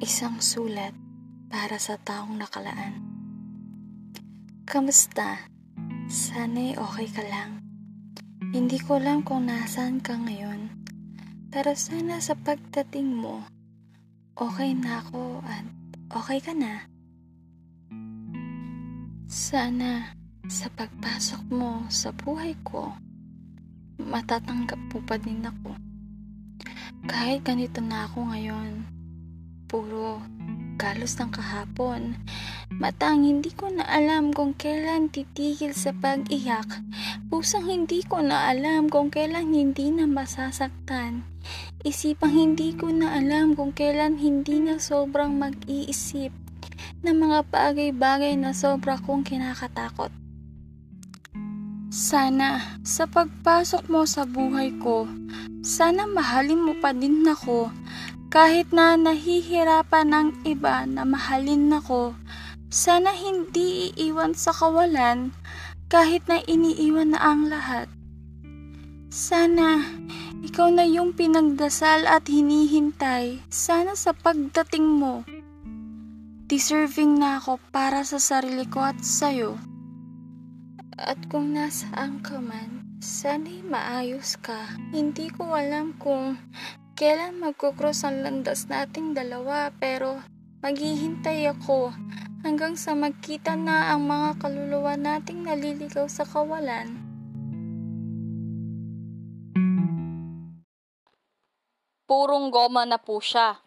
Isang sulat para sa taong nakalaan. Kamusta? Sana'y okay ka lang. Hindi ko alam kung nasaan ka ngayon. Pero sana sa pagdating mo, okay na ako at okay ka na. Sana sa pagpasok mo sa buhay ko, matatanggap mo pa din ako. Kahit ganito na ako ngayon, puro galos ng kahapon. Matang hindi ko na alam kung kailan titigil sa pag-iyak. Pusang hindi ko na alam kung kailan hindi na masasaktan. Isipang hindi ko na alam kung kailan hindi na sobrang mag-iisip ng mga bagay-bagay na sobra kong kinakatakot. Sana, sa pagpasok mo sa buhay ko, sana mahalin mo pa din ako kahit na nahihirapan ng iba na mahalin ako. Sana hindi iiwan sa kawalan kahit na iniiwan na ang lahat. Sana ikaw na yung pinagdasal at hinihintay. Sana sa pagdating mo, deserving na ako para sa sarili ko at sa'yo. At kung nasaan ka man, sana'y maayos ka. Hindi ko alam kung kailan magkukross ang landas nating dalawa pero maghihintay ako hanggang sa magkita na ang mga kaluluwa nating naliligaw sa kawalan. Purong goma na po siya.